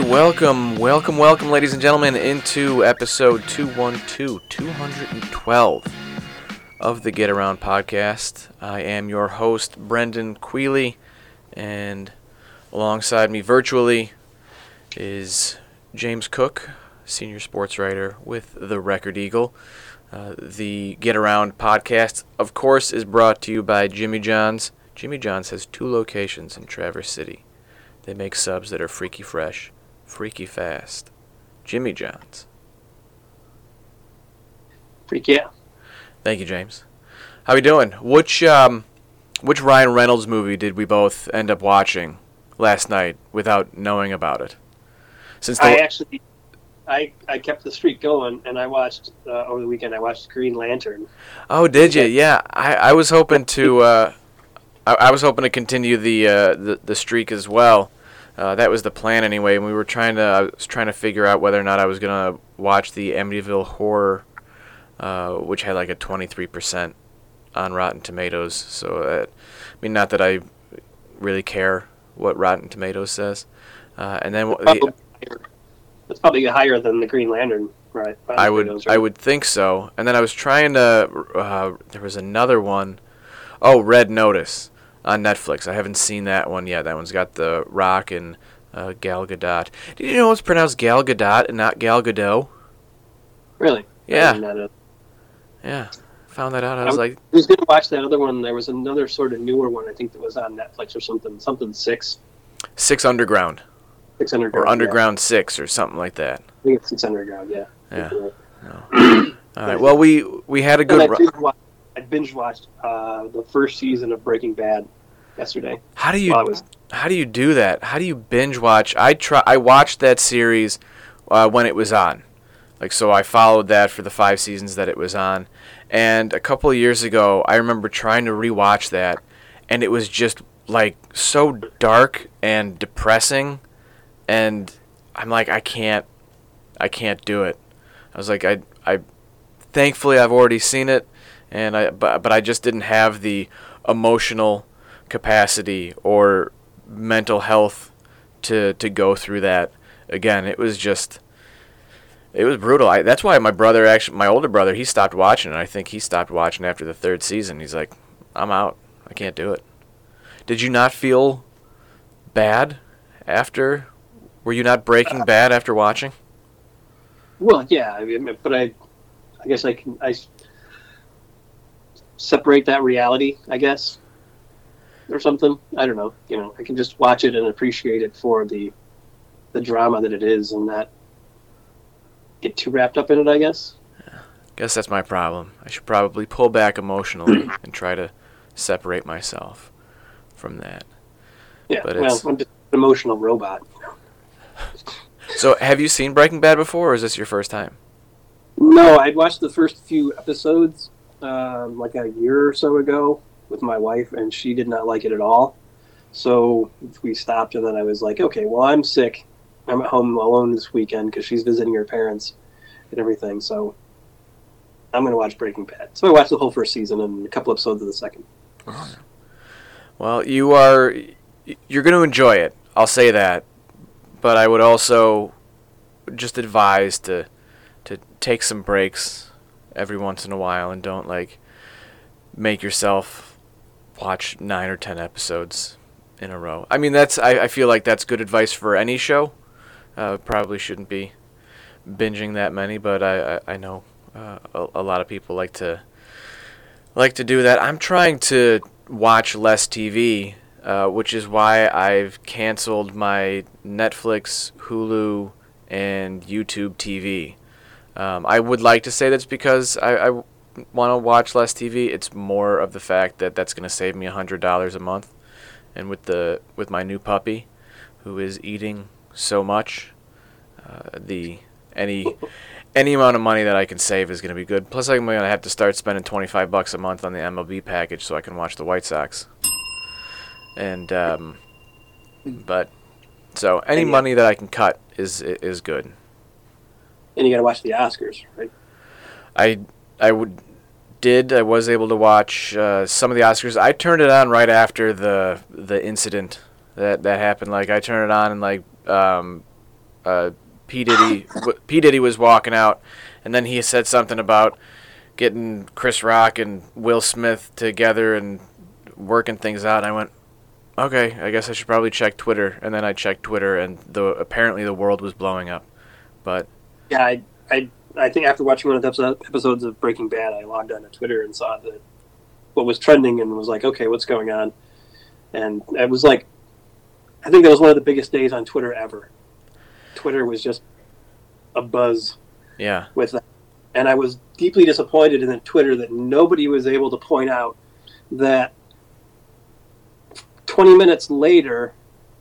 Welcome, welcome, welcome, ladies and gentlemen, into episode 212, 212 of the Get Around podcast. I am your host, Brendan Queely, and alongside me virtually is James Cook, senior sports writer with the Record Eagle. Uh, the Get Around podcast, of course, is brought to you by Jimmy John's. Jimmy John's has two locations in Traverse City. They make subs that are freaky fresh, freaky fast. Jimmy John's. Freak yeah. Thank you, James. How we doing? Which um, which Ryan Reynolds movie did we both end up watching last night without knowing about it? Since I actually, I I kept the streak going, and I watched uh, over the weekend. I watched Green Lantern. oh, did you? Yeah, I, I was hoping to uh, I, I was hoping to continue the uh, the the streak as well. Uh, that was the plan anyway. And we were trying to I was trying to figure out whether or not I was gonna watch the Amityville Horror, uh, which had like a twenty three percent on Rotten Tomatoes. So uh, I mean, not that I really care what Rotten Tomatoes says. Uh, and then It's the, probably, higher, it's probably higher than the Green Lantern, right? I would Those, I would think so. And then I was trying to uh, there was another one, oh Red Notice on Netflix. I haven't seen that one yet. That one's got the Rock and uh, Gal Gadot. Did you know it's pronounced Gal Gadot and not Gal Gadot? Really? Yeah. I didn't know that. Yeah, found that out. I was I'm- like, I was gonna watch that other one. There was another sort of newer one. I think that was on Netflix or something. Something six. Six Underground Six underground. or yeah. Underground Six or something like that. I think it's six underground. Yeah. Yeah. And All right. Well, we we had a good. Binge watched, I binge watched uh, the first season of Breaking Bad yesterday. how do you was How do you do that? How do you binge watch? I try. I watched that series uh, when it was on, like so. I followed that for the five seasons that it was on, and a couple of years ago, I remember trying to rewatch that, and it was just like so dark and depressing, and I'm like, I can't, I can't do it. I was like, I, I, thankfully I've already seen it, and I, but but I just didn't have the emotional capacity or mental health to to go through that again. It was just it was brutal. I, that's why my brother actually my older brother he stopped watching it. I think he stopped watching after the third season. He's like, I'm out. I can't do it. Did you not feel bad after? Were you not breaking uh, bad after watching? Well, yeah, I mean, but I, I guess I can I separate that reality, I guess, or something. I don't know. You know, I can just watch it and appreciate it for the, the drama that it is, and not get too wrapped up in it. I guess. Guess that's my problem. I should probably pull back emotionally and try to separate myself from that. Yeah. But well, it's- I'm just an emotional robot. So, have you seen Breaking Bad before, or is this your first time? No, I'd watched the first few episodes um, like a year or so ago with my wife, and she did not like it at all. So we stopped, and then I was like, okay, well, I'm sick. I'm at home alone this weekend because she's visiting her parents and everything. So I'm going to watch Breaking Bad. So I watched the whole first season and a couple episodes of the second. Oh, well, you are you're going to enjoy it. I'll say that. But I would also just advise to to take some breaks every once in a while and don't like make yourself watch 9 or 10 episodes in a row. I mean, that's I, I feel like that's good advice for any show. Uh, probably shouldn't be binging that many, but I I, I know uh, a, a lot of people like to like to do that. I'm trying to watch less TV, uh, which is why I've canceled my Netflix, Hulu, and YouTube TV. Um, I would like to say that's because I, I want to watch less TV. It's more of the fact that that's going to save me hundred dollars a month, and with the with my new puppy, who is eating so much, uh, the any any amount of money that I can save is going to be good. Plus, I'm going to have to start spending 25 bucks a month on the MLB package so I can watch the White Sox. And um, but so any And money that I can cut is is good. And you got to watch the Oscars, right? I I would did I was able to watch uh, some of the Oscars. I turned it on right after the the incident that that happened. Like I turned it on and like um, uh, P Diddy w- P Diddy was walking out, and then he said something about getting Chris Rock and Will Smith together and working things out. And I went, okay, I guess I should probably check Twitter. And then I checked Twitter, and the apparently the world was blowing up. But Yeah, I, I, I think after watching one of the episodes of Breaking Bad, I logged onto Twitter and saw that what was trending and was like, okay, what's going on? And it was like, I think that was one of the biggest days on Twitter ever. Twitter was just a buzz yeah, with that. And I was deeply disappointed in the Twitter that nobody was able to point out that 20 minutes later,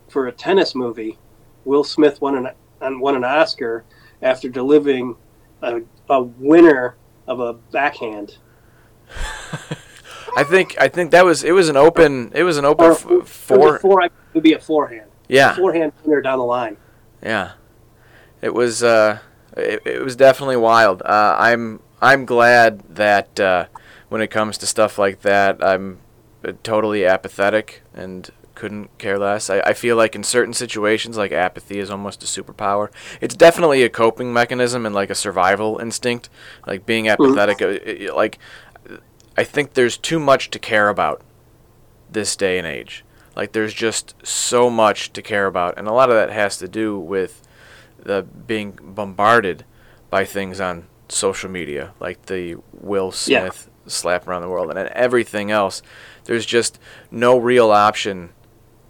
for a tennis movie, Will Smith won an, an- won an Oscar after delivering a, a winner of a backhand. I think I think that was it was an open it was an open Or, f- it was four. four, it would be a forehand. Yeah, Forehand winner down the line. Yeah, it was. Uh, it, it was definitely wild. Uh, I'm I'm glad that uh, when it comes to stuff like that, I'm uh, totally apathetic and couldn't care less. I, I feel like in certain situations, like apathy is almost a superpower. It's definitely a coping mechanism and like a survival instinct. Like being apathetic, uh, it- like I think there's too much to care about this day and age. Like there's just so much to care about, and a lot of that has to do with the being bombarded by things on social media, like the Will Yeah. Smith slap around the world, and everything else. There's just no real option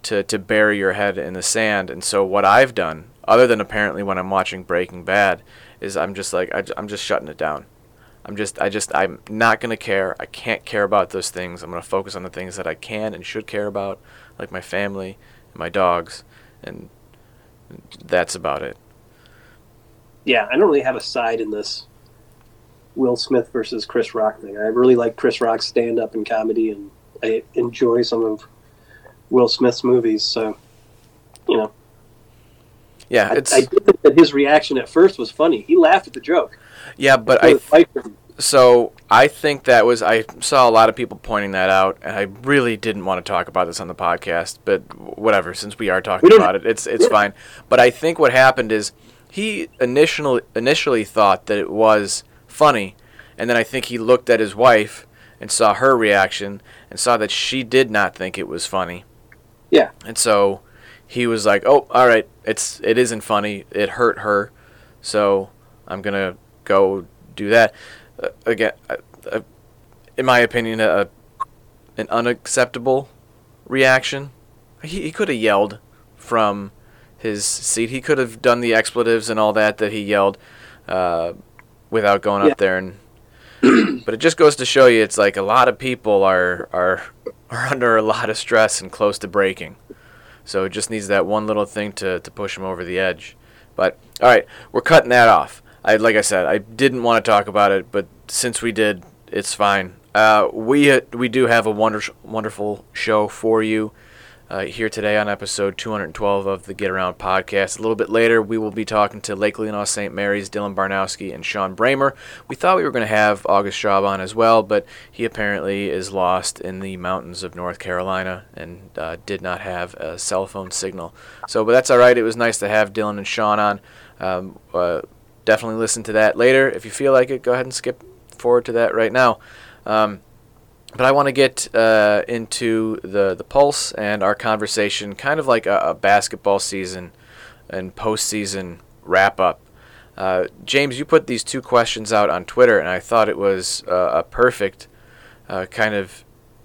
to to bury your head in the sand. And so what I've done, other than apparently when I'm watching Breaking Bad, is I'm just like I, am just shutting it down. I'm just I just I'm not gonna care. I can't care about those things. I'm gonna focus on the things that I can and should care about, like my family and my dogs, and that's about it. Yeah, I don't really have a side in this Will Smith versus Chris Rock thing. I really like Chris Rock's stand up and comedy, and I enjoy some of Will Smith's movies. So, you know, Yeah, I, it's I did think that his reaction at first was funny. He laughed at the joke. yeah, but I his wife didn't. so I think that was I saw a lot of people pointing that out, and I really didn't want to talk about this on the podcast, but whatever. Since we are talking about it, it's it's Yeah. fine. But I think what happened is he initially initially thought that it was funny, and then I think he looked at his wife and saw her reaction and saw that she did not think it was funny. Yeah. And so he was like, "Oh, all right, it's it isn't funny. It hurt her, so I'm gonna go do that." Uh, again, uh, uh, in my opinion, a, an unacceptable reaction. He he could have yelled from his seat. He could have done the expletives and all that that he yelled uh, without going Yeah. up there and. but it just goes to show you, it's like a lot of people are are are under a lot of stress and close to breaking. So it just needs that one little thing to, to push them over the edge. But all right, we're cutting that off. I like I said, I didn't want to talk about it, but since we did, it's fine. Uh, we uh, we do have a wonder, wonderful show for you uh, here today on episode 212 of the Get Around podcast. A little bit later, we will be talking to Lake Leelanau St. Mary's Dylan Barnowski and Shawn Bramer. We thought we were going to have August Straub on as well, but he apparently is lost in the mountains of North Carolina and uh, did not have a cell phone signal. So, but that's all right. It was nice to have Dylan and Shawn on. Um, uh, definitely listen to that later. If you feel like it, go ahead and skip forward to that right now. Um, but I want to get uh, into the the pulse and our conversation, kind of like a, a basketball season and postseason wrap up. Uh, James, you put these two questions out on Twitter, and I thought it was uh, a perfect uh, kind of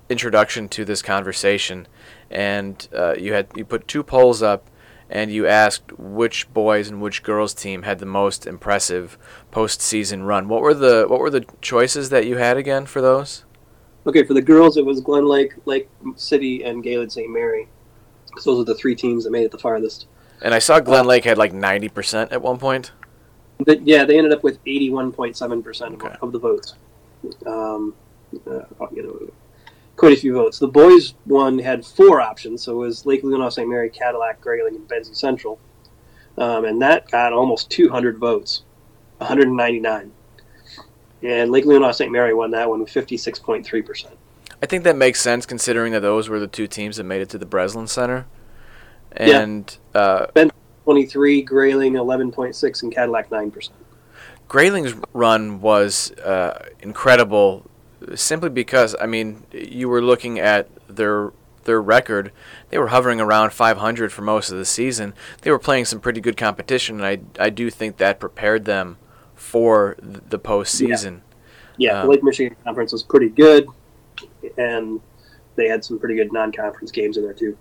introduction to this conversation. And uh, you had you put two polls up, and you asked which boys and which girls team had the most impressive postseason run. What were the what were the choices that you had again for those? Okay, for the girls, it was Glen Lake, Lake City, and Gaylord St. Mary. 'Cause those are the three teams that made it the farthest. And I saw Glen Lake had like 90% at one point. But yeah, they ended up with 81.7% Okay. of, of the votes. Um, uh, you know, quite a few votes. The boys one had four options, so it was Lake Leelanau, St. Mary, Cadillac, Grayling, and Benzie Central. Um, and that got almost 200 votes, 199. And Lake Leelanau, St. Mary won that one with 56.3%. I think that makes sense considering that those were the two teams that made it to the Breslin Center. Yeah. And uh, 23, Grayling 11.6, and Cadillac 9%. Grayling's run was uh, incredible, simply because I mean you were looking at their their record. They were hovering around 500 for most of the season. They were playing some pretty good competition, and I I do think that prepared them for the postseason. Yeah, yeah um, the Lake Michigan Conference was pretty good, and they had some pretty good non-conference games in there too.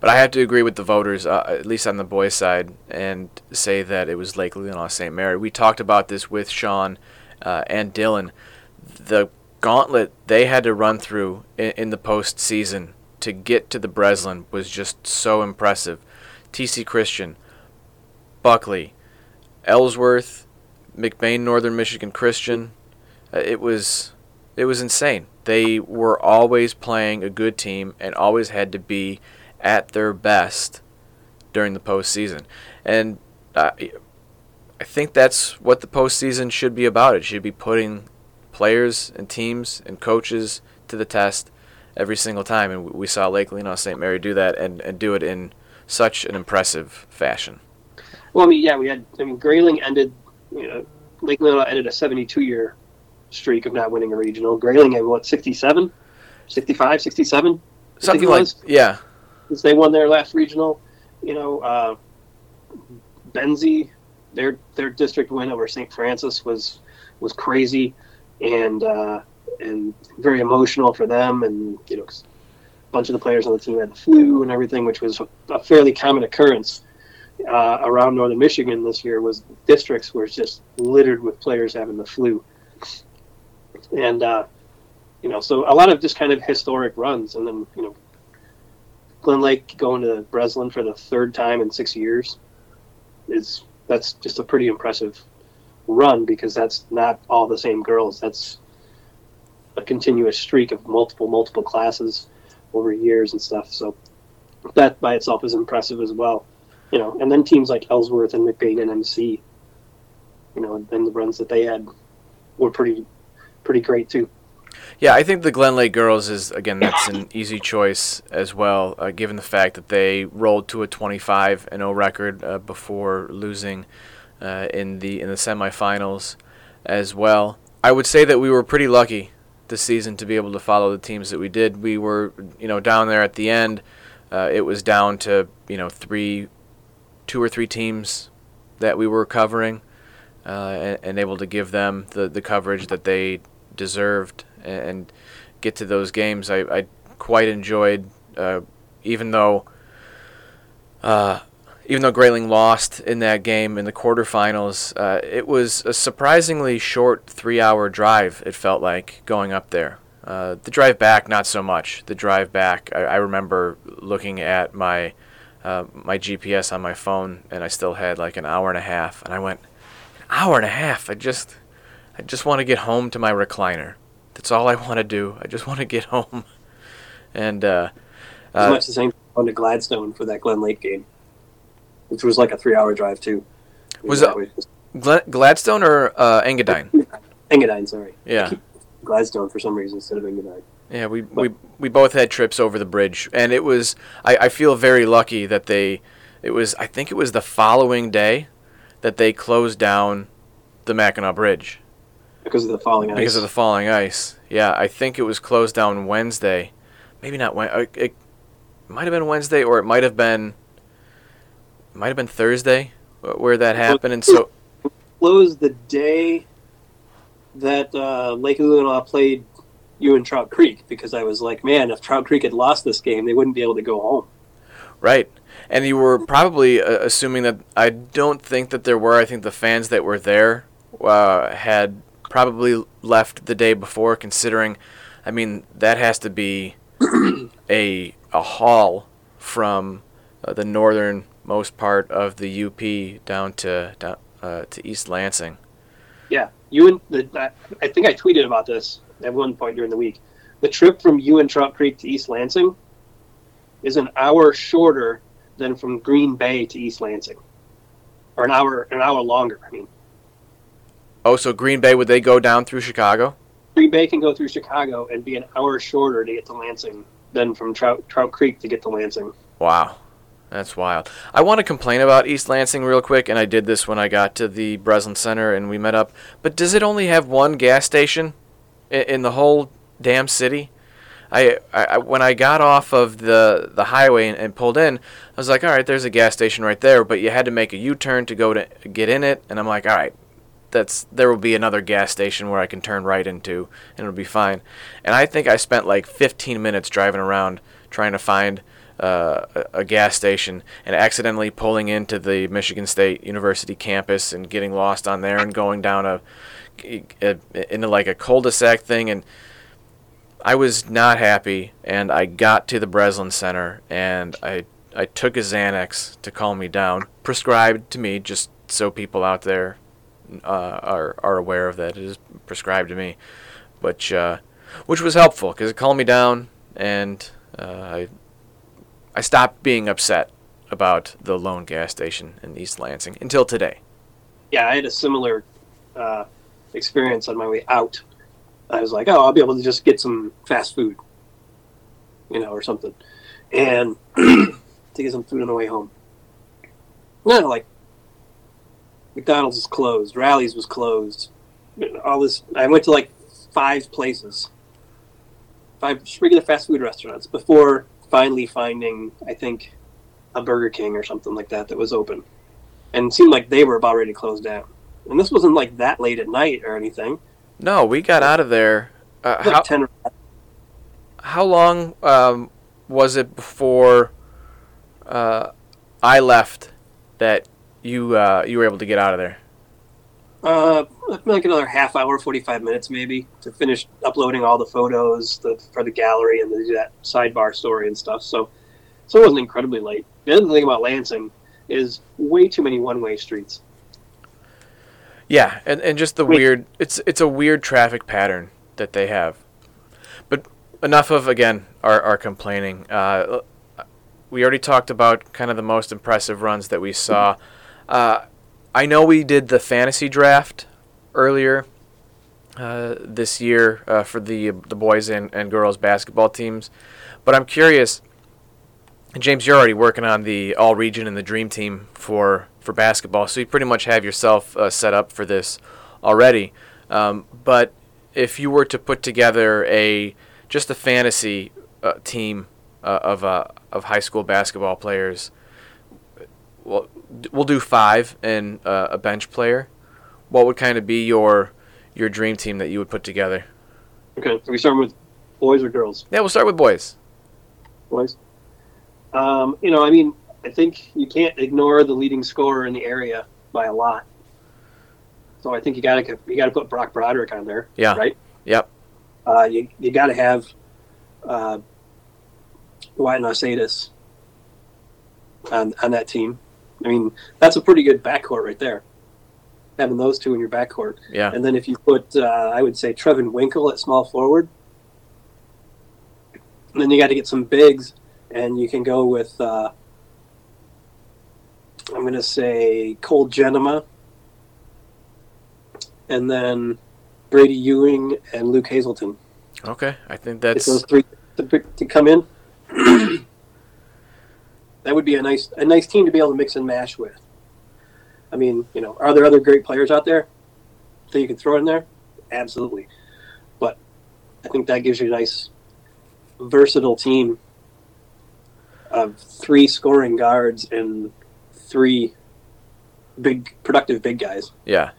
But I have to agree with the voters, uh, at least on the boys' side, and say that it was Lake Leelanau St. Mary. We talked about this with Shawn uh, and Dylan. The gauntlet they had to run through in, in the postseason to get to the Breslin was just so impressive. TC Christian, Buckley, Ellsworth, McBain Northern Michigan Christian. Uh, it was it was insane. They were always playing a good team and always had to be at their best during the postseason. And uh, I think that's what the postseason should be about. It should be putting players and teams and coaches to the test every single time. And we saw Lake Leelanau St. Mary do that and, and do it in such an impressive fashion. Well, I mean, yeah, we had, I mean, Grayling ended, you know, Lake ended a 72 year streak of not winning a regional. Grayling had, what, 67? 65, 67? Something like, yeah since they won their last regional. You know, uh, Benzie, their their district win over St. Francis was was crazy, and uh, and very emotional for them. And you know, a bunch of the players on the team had the flu and everything, which was a fairly common occurrence uh, around northern Michigan this year. Was districts were just littered with players having the flu, and uh, you know, so a lot of just kind of historic runs, and then you know, Glen Lake going to Breslin for the third time in six years is that's just a pretty impressive run because that's not all the same girls. That's a continuous streak of multiple multiple classes over years and stuff. So that by itself is impressive as well. You know, and then teams like Ellsworth and McBain and MC, you know, and the runs that they had were pretty pretty great too. Yeah, I think the Glen Lake girls is again that's an easy choice as well, uh, given the fact that they rolled to a 25 and 0 record uh, before losing uh, in the in the semifinals as well. I would say that we were pretty lucky this season to be able to follow the teams that we did. We were, you know, down there at the end. Uh, it was down to you know three, two or three teams that we were covering, uh, and, and able to give them the the coverage that they deserved and get to those games. I, I quite enjoyed, uh, even though uh, even though Grayling lost in that game in the quarterfinals, uh, it was a surprisingly short three-hour drive. It felt like going up there. Uh, the drive back, not so much. The drive back, I, I remember looking at my uh, my GPS on my phone, and I still had like an hour and a half, and I went, an hour and a half. I just I just want to get home to my recliner. That's all I want to do. I just want to get home. And uh, uh, much the same on to Gladstone for that Glen Lake game, which was like a three-hour drive too. Was it Gladstone or uh, Engadine? Engadine, sorry. Yeah. Gladstone for some reason instead of Engadine. Yeah, we, we we both had trips over the bridge, and it was I, I feel very lucky that they it was I think it was the following day that they closed down the Mackinac Bridge because of the falling ice. Because of the falling ice. Yeah, I think it was closed down Wednesday. Maybe not Wednesday. Uh, it might have been Wednesday, or it might have been. Might have been Thursday, uh, where that happened, and so. Closed the day that uh, Lake Leelanau played Ewen-Trout Creek because I was like, man, if Trout Creek had lost this game, they wouldn't be able to go home. Right. And you were probably uh, assuming that I don't think that there were. I think the fans that were there uh, had probably left the day before, considering, I mean, that has to be a a haul from uh, the northernmost part of the UP down to down, uh, to East Lansing. Yeah, you and the, I think I tweeted about this at one point during the week. The trip from Ewen-Trout Creek to East Lansing is an hour shorter than from Green Bay to East Lansing, or an hour an hour longer. I mean, Oh, so Green Bay would they go down through Chicago? Green Bay can go through Chicago and be an hour shorter to get to Lansing than from Trout Trout Creek to get to Lansing. Wow, That's wild. I want to complain about East Lansing real quick, and I did this when I got to the Breslin Center and we met up. But does it only have one gas station in, the whole damn city? I, I when I got off of the the highway and, and, pulled in, I was like, all right, there's a gas station right there, but you had to make a U-turn to go to get in it, and I'm like, all right, that's there will be another gas station where I can turn right into, and it'll be fine. And I think I spent like 15 minutes driving around trying to find uh, a, gas station and accidentally pulling into the Michigan State University campus and getting lost on there and going down a into like a cul-de-sac thing and I was not happy, and I got to the Breslin Center, and I I took a Xanax to calm me down, prescribed to me, just so people out there uh, are are aware of that. It is prescribed to me, which uh, which was helpful because it calmed me down, and uh, I I stopped being upset about the lone gas station in East Lansing until today. Yeah, I had a similar uh, experience on my way out I was like, oh, I'll be able to just get some fast food, you know, or something, and to get some food on the way home. No, like McDonald's was closed, Rally's was closed, all this. I went to like five places, five regular fast food restaurants before finally finding, I think, a Burger King or something like that that was open, and seemed like they were about ready to close down. And this wasn't like that late at night or anything. No, we got out of there. Uh, how, 10 how long um, was it before uh, I left that you uh, you were able to get out of there? Uh, like another half hour, forty five minutes maybe to finish uploading all the photos the, for the gallery and the, that sidebar story and stuff. So, so it wasn't incredibly late. The other thing about Lansing is way too many one way streets. Yeah, and, and just the Wait. weird it's it's a weird traffic pattern that they have. But enough of again our, our complaining. Uh, we already talked about kind of the most impressive runs that we saw. Uh, I know we did the fantasy draft earlier uh, this year uh, for the the boys and, and girls basketball teams, but I'm curious. James, you're already working on the all region and the dream team for for basketball, so you pretty much have yourself uh, set up for this already. Um, but if you were to put together a just a fantasy uh, team uh, of uh, of high school basketball players, well, we'll do five and uh, a bench player. What would kind of be your your dream team that you would put together? Okay, are we starting with boys or girls? Yeah, we'll start with boys. Boys. Um, you know, I mean, I think you can't ignore the leading scorer in the area by a lot. So I think you got to you got to put Brock Broderick on there. Yeah. Right. Yep. Uh, you you got to have uh, Wyatt Nausatis on on that team. I mean, that's a pretty good backcourt right there. Having those two in your backcourt. Yeah. And then if you put, uh, I would say Trevin Winkle at small forward. And then you got to get some bigs, and you can go with uh, I'm going to say Cole Genema, and then Brady Ewing and Luke Hazelton. Okay, I think that's those three to, to come in. that would be a nice a nice team to be able to mix and mash with. I mean, you know, are there other great players out there that you can throw in there? Absolutely, but I think that gives you a nice versatile team of three scoring guards and three big productive big guys. Yeah.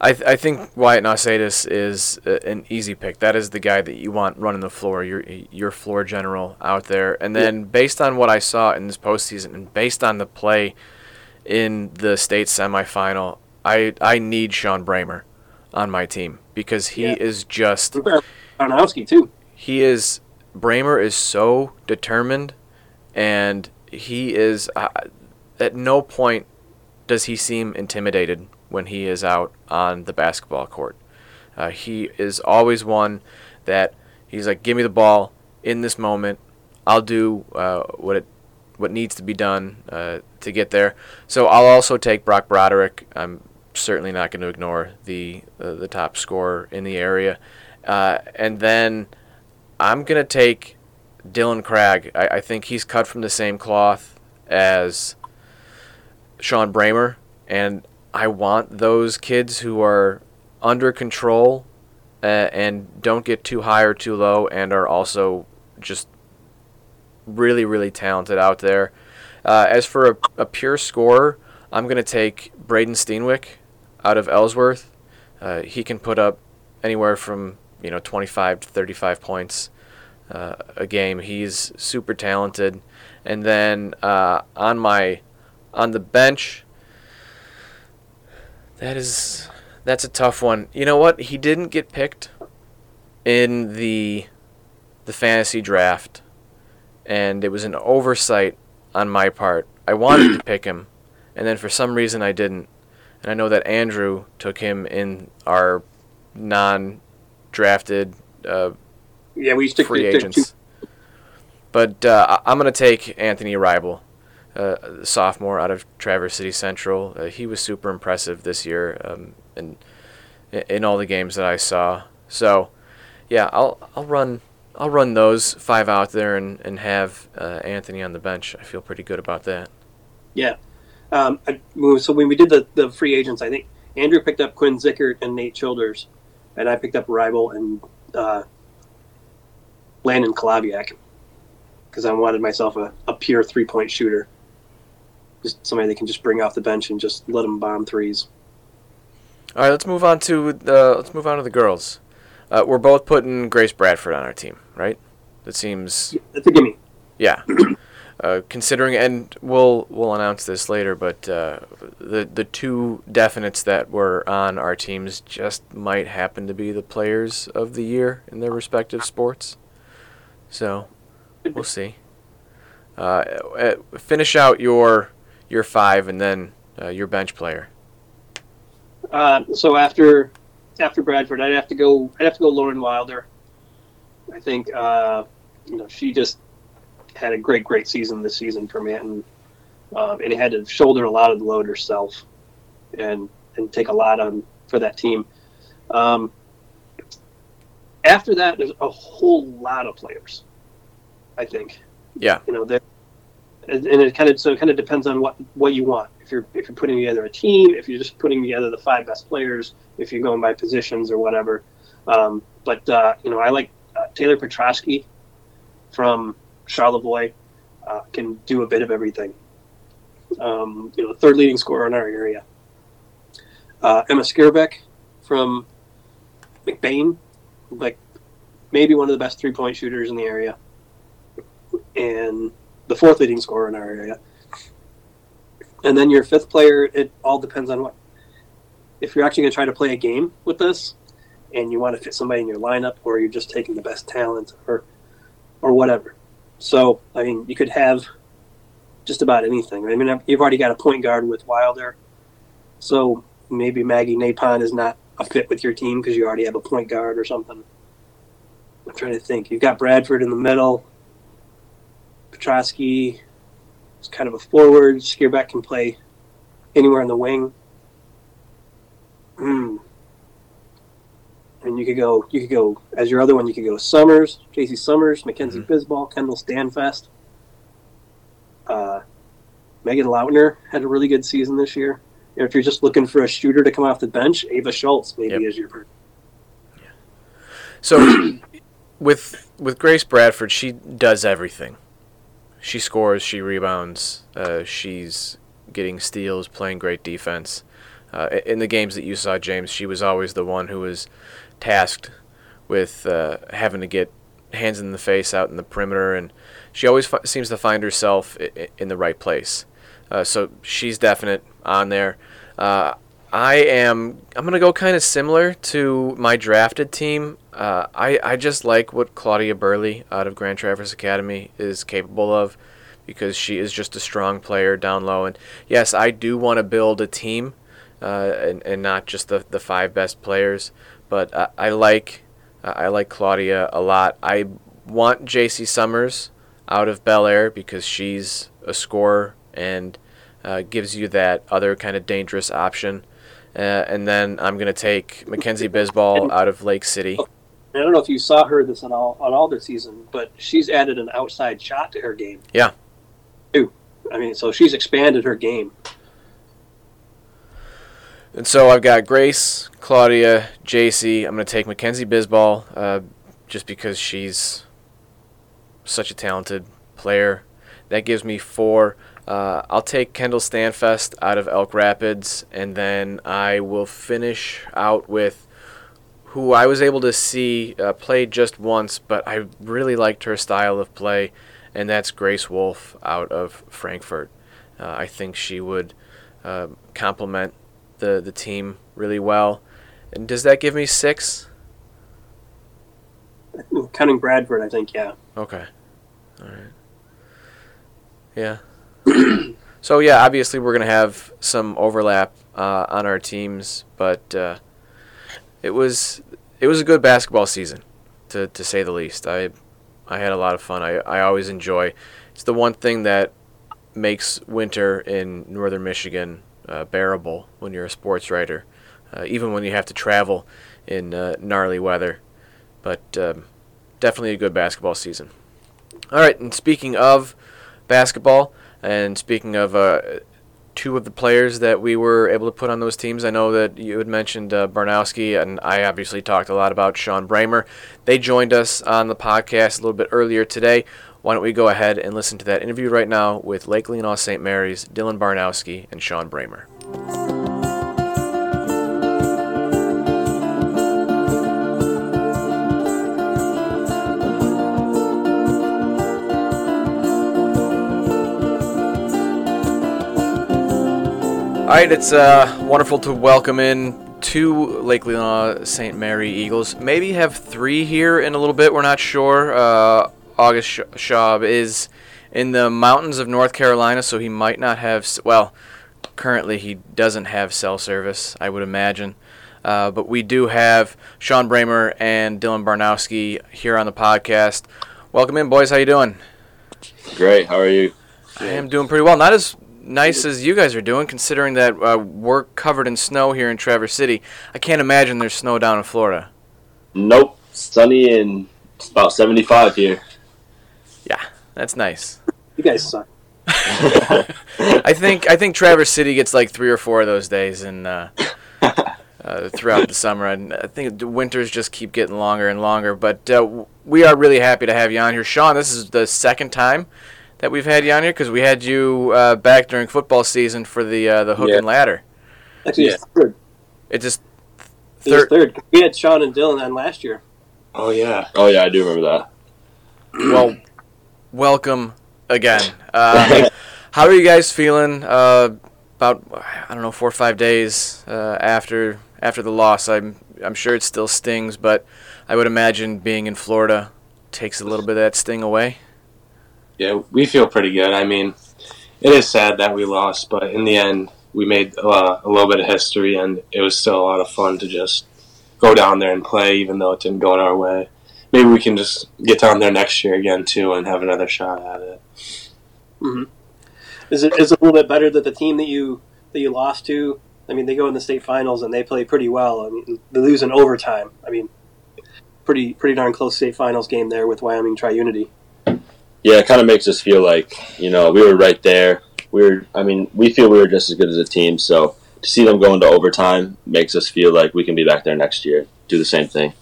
I, th- I think Wyatt Nausatis is a, an easy pick. That is the guy that you want running the floor, your your floor general out there. And then yeah. based on what I saw in this postseason and based on the play in the state semifinal, I I need Shawn Bramer on my team because he yeah. is just too. He is Bramer is so determined, and he is. Uh, at no point does he seem intimidated when he is out on the basketball court. Uh, he is always one that he's like, "Give me the ball in this moment. I'll do uh, what it what needs to be done uh, to get there." So I'll also take Brock Broderick. I'm certainly not going to ignore the uh, the top scorer in the area, uh, and then I'm going to take Dylan Cragg. I, I think he's cut from the same cloth as Shawn Bramer, and I want those kids who are under control uh, and don't get too high or too low, and are also just really, really talented out there. Uh, as for a, a, pure scorer, I'm going to take Braden Steenwick out of Ellsworth. Uh, he can put up anywhere from you know 25 to 35 points uh, a game. He's super talented. And then uh, on my on the bench, that is that's a tough one. You know what? He didn't get picked in the the fantasy draft, and it was an oversight on my part. I wanted to pick him, and then for some reason I didn't. And I know that Andrew took him in our non-drafted uh, yeah, we stick free agents. But uh, I'm going to take Anthony Ribel, uh, sophomore out of Traverse City Central. Uh, he was super impressive this year um, in, in all the games that I saw. So, yeah, I'll I'll run I'll run those five out there and and have uh, Anthony on the bench. I feel pretty good about that. Yeah. Um, I, so when we did the, the free agents, I think Andrew picked up Quinn Zickert and Nate Childers, and I picked up Ribel and uh, Landon Kalabiak because I wanted myself a, a pure three point shooter. Just somebody that can just bring off the bench and just let them bomb threes. All right, let's move on to the let's move on to the girls. Uh, we're both putting Grace Bradford on our team, right? That seems. Yeah, that's a gimme. Yeah. Uh, considering, and we'll we'll announce this later, but uh, the the two definites that were on our teams just might happen to be the players of the year in their respective sports. So we'll see. Uh, uh, finish out your your five and then uh, your bench player. Uh, so after after Bradford, I'd have to go. I'd have to go Lauren Wilder. I think uh, you know she just had a great, great season this season for Manton, um, and had to shoulder a lot of the load herself, and and take a lot on for that team. Um, after that, there's a whole lot of players. I think. Yeah. You know, and it kind of so it kind of depends on what what you want. If you're if you're putting together a team, if you're just putting together the five best players, if you're going by positions or whatever. Um, but uh, you know, I like uh, Taylor Petrosky from Charlevoix. Uh, can do a bit of everything. Um, you know, third leading scorer in our area. Uh, Emma Skirbeck from McBain, like maybe one of the best three point shooters in the area, and the fourth leading scorer in our area. And then your fifth player, it all depends on what. If you're actually going to try to play a game with this, and you want to fit somebody in your lineup, or you're just taking the best talent, or or whatever. So I mean, you could have just about anything. I mean, you've already got a point guard with Wilder, so maybe Maggie Napon is not a fit with your team because you already have a point guard or something. I'm trying to think. You've got Bradford in the middle. Petrosky is kind of a forward. Skierbeck can play anywhere in the wing. Hmm. And you could go, you could go as your other one. You could go Summers, J.C. Summers, Mackenzie mm-hmm. Bisball, Kendall Stanfest. Uh, Megan Lautner had a really good season this year. If you're just looking for a shooter to come off the bench, Ava Schultz maybe yep. is your person. Yeah. So, with with Grace Bradford, she does everything. She scores, she rebounds, uh, she's getting steals, playing great defense. Uh, in the games that you saw, James, she was always the one who was tasked with uh, having to get hands in the face out in the perimeter, and she always f- seems to find herself I- in the right place. Uh, so she's definite on there. Uh, I am. I'm gonna go kind of similar to my drafted team. Uh, I I just like what Claudia Burley out of Grand Traverse Academy is capable of, because she is just a strong player down low. And yes, I do want to build a team, uh, and and not just the the five best players. But I, I like I like Claudia a lot. I want J.C. Summers out of Bellaire because she's a scorer and uh, gives you that other kind of dangerous option. Uh, and then I'm going to take Mackenzie Bisball out of Lake City. I don't know if you saw her this on all on all this season, but she's added an outside shot to her game. Yeah. Too. I mean, so she's expanded her game. And so I've got Grace, Claudia, JC. I'm going to take Mackenzie Bisball uh, just because she's such a talented player. That gives me four. Uh, I'll take Kendall Stanfest out of Elk Rapids, and then I will finish out with who I was able to see uh, play just once, but I really liked her style of play, and that's Grace Wolf out of Frankfort. Uh, I think she would uh, complement the the team really well. And does that give me six? Counting Bradford, I think, yeah. Okay. All right. Yeah. so yeah, obviously we're gonna have some overlap uh, on our teams, but uh, it was it was a good basketball season, to to say the least. I I had a lot of fun. I I always enjoy. It's the one thing that makes winter in northern Michigan uh, bearable when you're a sports writer, uh, even when you have to travel in uh, gnarly weather. But um, definitely a good basketball season. All right, and speaking of basketball, and speaking of uh, two of the players that we were able to put on those teams, I know that you had mentioned uh, Barnowski, and I obviously talked a lot about Shawn Bramer. They joined us on the podcast a little bit earlier today. Why don't we go ahead and listen to that interview right now with Lake Leelanau St. Mary's, Dylan Barnowski, and Shawn Bramer. All right, it's uh, wonderful to welcome in two Lake Leelanau St. Mary Eagles. Maybe have three here in a little bit. We're not sure. Uh, August Schaub is in the mountains of North Carolina, so he might not have. Well, currently he doesn't have cell service, I would imagine. Uh, but we do have Shawn Bramer and Dylan Barnowski here on the podcast. Welcome in, boys. How you doing? Great. How are you? I am doing pretty well. Not as nice as you guys are doing, considering that uh, we're covered in snow here in Traverse City. I can't imagine there's snow down in Florida. Nope. Sunny and it's about 75 here. Yeah, that's nice. You guys suck. I think I think Traverse City gets like three or four of those days and uh, uh, throughout the summer. And I think the winters just keep getting longer and longer. But uh, we are really happy to have you on here, Shawn. This is the second time that we've had you on here because we had you uh, back during football season for the uh, the hook Yeah. and ladder. Actually, Yeah. it's third. It just It third. third. We had Shawn and Dylan on last year. Oh yeah. Oh, yeah, I do remember that. Well, welcome again. Uh, how are you guys feeling uh, about I don't know four or five days uh, after after the loss? I'm I'm sure it still stings, but I would imagine being in Florida takes a little bit of that sting away. Yeah, we feel pretty good. I mean, it is sad that we lost, but in the end, we made uh, a little bit of history, and it was still a lot of fun to just go down there and play, even though it didn't go in our way. Maybe we can just get down there next year again too, and have another shot at it. Is it is it a little bit better that the team that you that you lost to? I mean, they go in the state finals and they play pretty well. I mean, they lose in overtime. I mean, pretty pretty darn close state finals game there with Wyoming Tri Unity. Yeah, it kind of makes us feel like, you know, we were right there. We were, I mean, we feel we were just as good as a team. So to see them go into overtime makes us feel like we can be back there next year, do the same thing.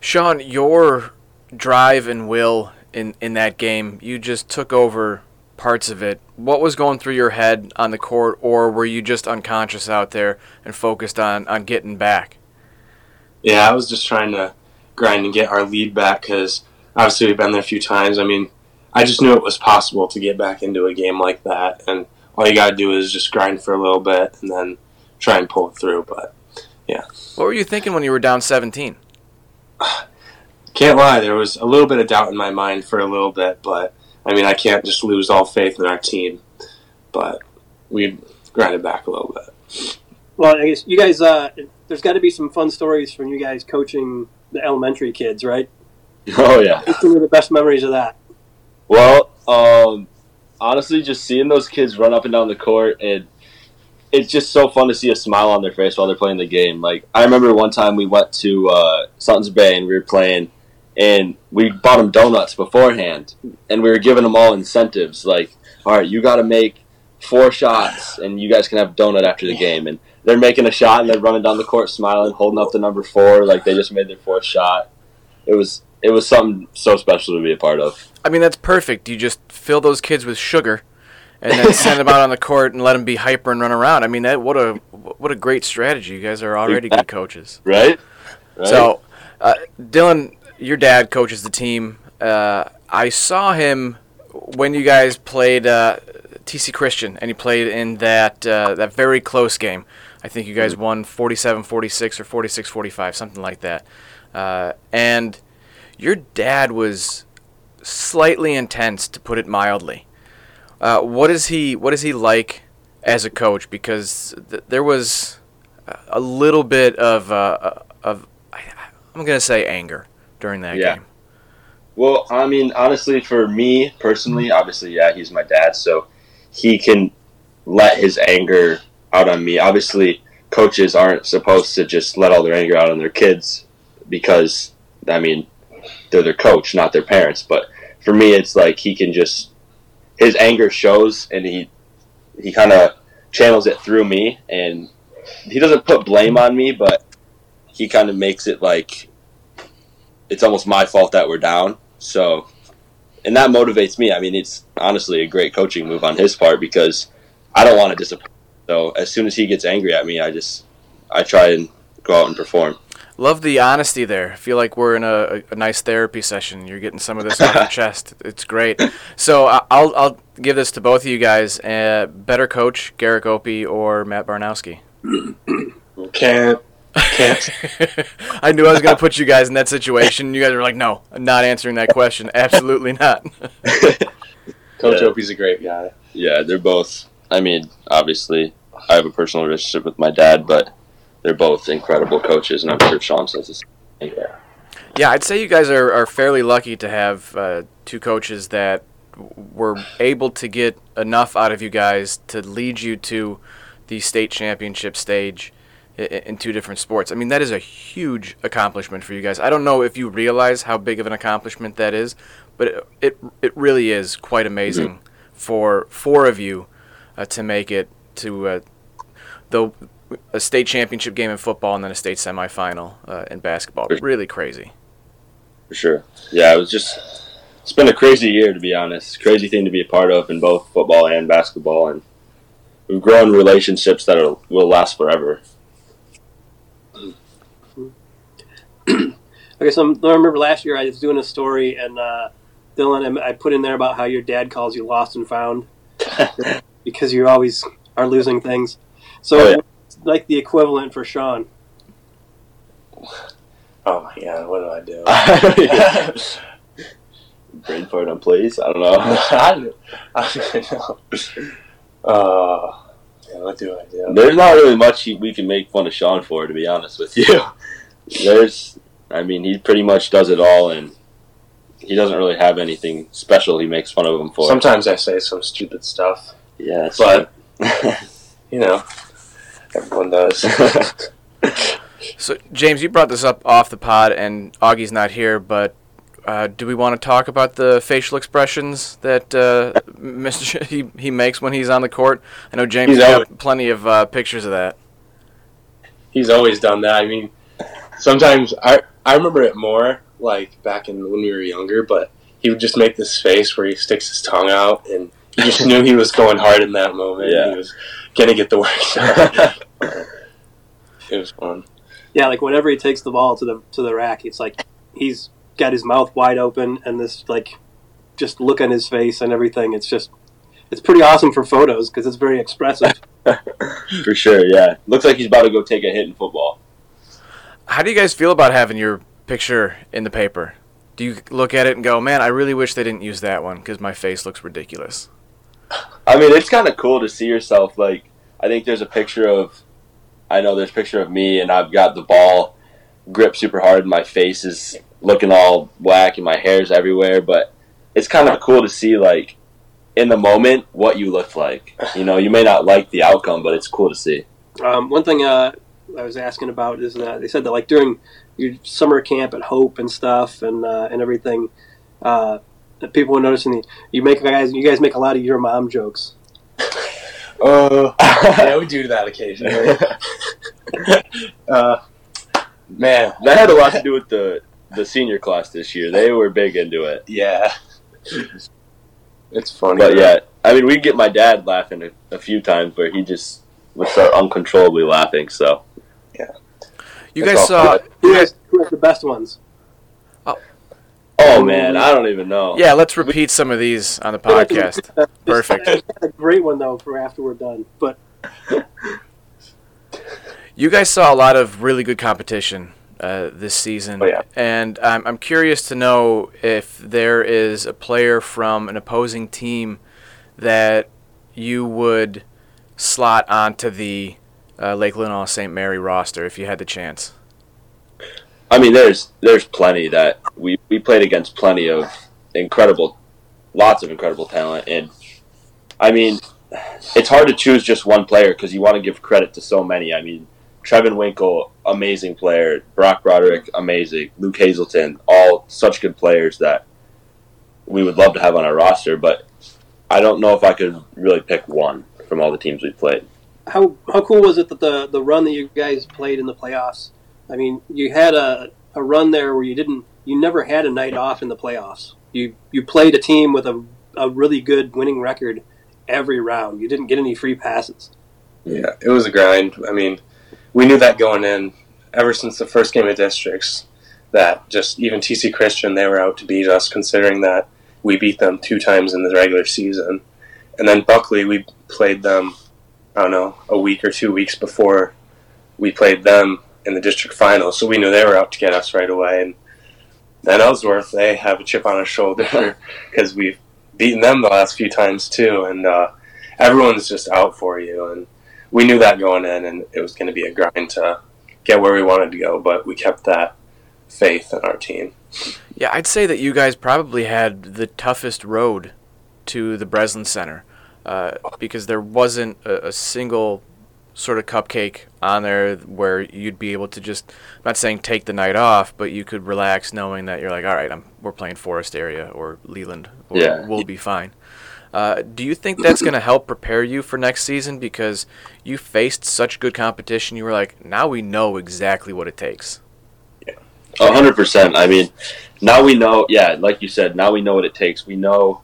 Shawn, your drive and will in in that game, you just took over parts of it. What was going through your head on the court, or were you just unconscious out there and focused on on getting back? Yeah, I was just trying to grind and get our lead back because obviously we've been there a few times. I mean, I just knew it was possible to get back into a game like that, and all you got to do is just grind for a little bit and then try and pull it through. But yeah, What were you thinking when you were down 17? can't lie, there was a little bit of doubt in my mind for a little bit, but I mean, I can't just lose all faith in our team. But we grinded back a little bit. Well, I guess you guys. Uh, there's got to be some fun stories from you guys coaching the elementary kids, right? Oh, yeah. What's some of the best memories of that? Well, um, honestly, just seeing those kids run up and down the court, and it's just so fun to see a smile on their face while they're playing the game. Like I remember one time we went to uh, Suttons Bay and we were playing, and we bought them donuts beforehand, and we were giving them all incentives like, all right, you got to make four shots, and you guys can have donut after the game, and they're making a shot and they're running down the court smiling, holding up the number four like they just made their fourth shot. It was it was something so special to be a part of. I mean, that's perfect. You just fill those kids with sugar, and then send them out on the court and let them be hyper and run around. I mean, that what a what a great strategy. You guys are already good coaches. Right? right? So, uh, Dylan, your dad coaches the team. Uh, I saw him when you guys played uh, TC Christian, and he played in that uh, that very close game. I think you guys won 47-46 or 46-45, something like that. Uh, and your dad was slightly intense, to put it mildly. Uh, what is he? What is he like as a coach? Because th- there was a little bit of uh, of I, I'm gonna say anger during that Yeah. game. Well, I mean, honestly, for me personally, obviously, yeah, he's my dad, so he can let his anger out on me. Obviously, coaches aren't supposed to just let all their anger out on their kids because, I mean, they're their coach, not their parents. But for me, it's like he can just his anger shows, and he he kind of channels it through me, and he doesn't put blame on me, but he kind of makes it like it's almost my fault that we're down. So, and that motivates me. I mean, it's honestly a great coaching move on his part because I don't want to disappoint. So as soon as he gets angry at me, I just I try and go out and perform. Love the honesty there. Feel like we're in a, a nice therapy session. You're getting some of this off your chest. It's great. So I- I'll I'll give this to both of you guys. Uh, better coach, Garrick Opie or Matt Barnowski? Can't. Can't. I knew I was going to put you guys in that situation. You guys were like, no, I'm not answering that question. Absolutely not. Coach Yeah. Opie's a great guy. Yeah, they're both. I mean, obviously, I have a personal relationship with my dad, but they're both incredible coaches, and I'm sure Shawn says the same. Yeah. Yeah, I'd say you guys are, are fairly lucky to have uh, two coaches that were able to get enough out of you guys to lead you to the state championship stage in two different sports. I mean, that is a huge accomplishment for you guys. I don't know if you realize how big of an accomplishment that is, but it it, it really is quite amazing for four of you uh, to make it to uh, the a state championship game in football and then a state semifinal uh, in basketball. Really crazy. For sure. Yeah, it was just. It's been a crazy year, to be honest. Crazy thing to be a part of in both football and basketball, and we've grown relationships that are, will last forever. Okay, so I'm- I remember last year I was doing a story, and uh, Dylan, I I put in there about how your dad calls you lost and found because you always are losing things. So, Oh, yeah. It's like the equivalent for Shawn. Oh my god, what do I do? Brain fart on plays. I don't know. I don't, know. Uh, yeah, what do I do? There's not really much we can make fun of Shawn for, to be honest with you. There's, I mean, he pretty much does it all, and he doesn't really have anything special he makes fun of him for. Sometimes I say some stupid stuff, yeah, but you know, everyone does. So, James, you brought this up off the pod, and Augie's not here, but uh, do we want to talk about the facial expressions that uh, Mr. he, he makes when he's on the court? I know James He's has always- got plenty of uh, pictures of that. He's always done that. I mean, sometimes I I remember it more like back in when we were younger, but he would just make this face where he sticks his tongue out, and you just knew he was going hard in that moment. Yeah. He was gonna get the work done. it was fun. Yeah, like whenever he takes the ball to the to the rack, it's like he's got his mouth wide open and this like just look on his face and everything. It's just it's pretty awesome for photos because it's very expressive. for sure. Yeah, looks like he's about to go take a hit in football. How do you guys feel about having your picture in the paper? Do you look at it and go, man, I really wish they didn't use that one because my face looks ridiculous? I mean, it's kind of cool to see yourself. Like, I think there's a picture of, I know there's a picture of me, and I've got the ball gripped super hard, and my face is looking all whack, and my hair's everywhere. But it's kind of cool to see, like, in the moment, what you look like. You know, you may not like the outcome, but it's cool to see. Um, one thing uh, I was asking about is that they said that like during your summer camp at Hope and stuff and uh, and everything. Uh, people were noticing you make guys you guys make a lot of your mom jokes. Oh, yeah, we do that occasionally. uh, man, that had a lot to do with the the senior class this year. They were big into it. Yeah, it's funny. But yeah, I mean, we get my dad laughing a, a few times where he just would start uncontrollably laughing. So yeah, you guys saw who has, who has the best ones? Oh man, I don't even know. Yeah, let's repeat some of these on the podcast. Perfect. a great one though for after we're done. But you guys saw a lot of really good competition uh, this season, oh, yeah. and I'm I'm curious to know if there is a player from an opposing team that you would slot onto the uh, Lake Leelanau St. Mary roster if you had the chance. I mean, there's there's plenty that we we played against plenty of incredible, lots of incredible talent, and I mean, it's hard to choose just one player because you want to give credit to so many. I mean, Trevin Winkle, amazing player. Brock Broderick, amazing. Luke Hazelton, all such good players that we would love to have on our roster. But I don't know if I could really pick one from all the teams we played. How how cool was it that the the run that you guys played in the playoffs? I mean, you had a, a run there where you didn't, you never had a night off in the playoffs. You you played a team with a, a really good winning record every round. You didn't get any free passes. Yeah, it was a grind. I mean, we knew that going in ever since the first game of districts that just even TC Christian they were out to beat us considering that we beat them two times in the regular season. And then Buckley we played them I don't know, a week or two weeks before we played them in the district final, so we knew they were out to get us right away. And then Ellsworth, they have a chip on their shoulder because we've beaten them the last few times too, and uh, everyone's just out for you. And we knew that going in, and it was going to be a grind to get where we wanted to go, but we kept that faith in our team. Yeah, I'd say that you guys probably had the toughest road to the Breslin Center uh, because there wasn't a, a single sort of cupcake on there where you'd be able to just I'm not saying take the night off, but you could relax knowing that you're like, all right, I'm we're playing Forest area or Leland, or Yeah. we'll be fine. Uh, do you think that's going to help prepare you for next season because you faced such good competition? You were like, now we know exactly what it takes. A hundred percent. I mean, now we know. Yeah, like you said, now we know what it takes. We know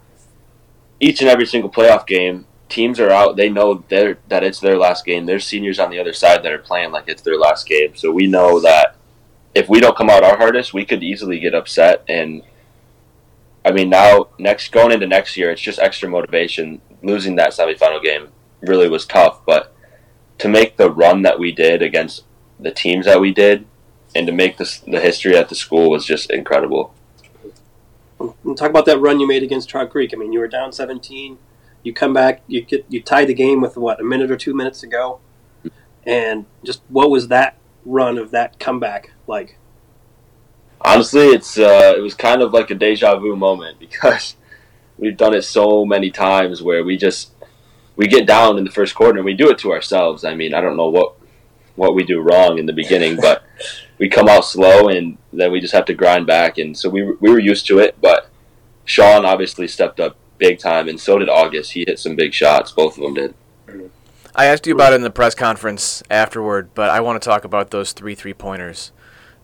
each and every single playoff game. Teams are out. They know that it's their last game. There's seniors on the other side that are playing like it's their last game. So we know that if we don't come out our hardest, we could easily get upset. And I mean, now next going into next year, it's just extra motivation. Losing that semifinal game really was tough, but to make the run that we did against the teams that we did, and to make this the history at the school was just incredible. Talk about that run you made against Trout Creek. I mean, you were down 17. You come back, you get you tied the game with what a minute or two minutes ago, and just what was that run of that comeback like? Honestly, it's uh, it was kind of like a deja vu moment because we've done it so many times where we just we get down in the first quarter and we do it to ourselves. I mean, I don't know what what we do wrong in the beginning, but we come out slow and then we just have to grind back. And so we we were used to it, but Shawn obviously stepped up big time, and so did August. He hit some big shots. Both of them did. I asked you about it in the press conference afterward, but I want to talk about those three three pointers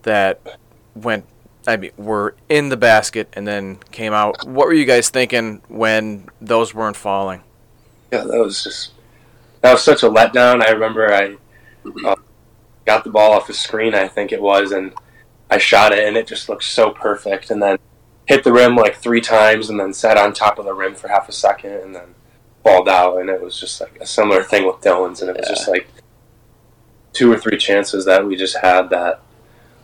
that went. I mean, were in the basket and then came out. What were you guys thinking when those weren't falling? Yeah, that was just that was such a letdown. I remember I uh, got the ball off the screen, I think it was, and I shot it, and it just looked so perfect. And then hit the rim like three times, and then sat on top of the rim for half a second, and then balled out. And it was just like a similar thing with Dylan's, and it was Yeah. just like two or three chances that we just had that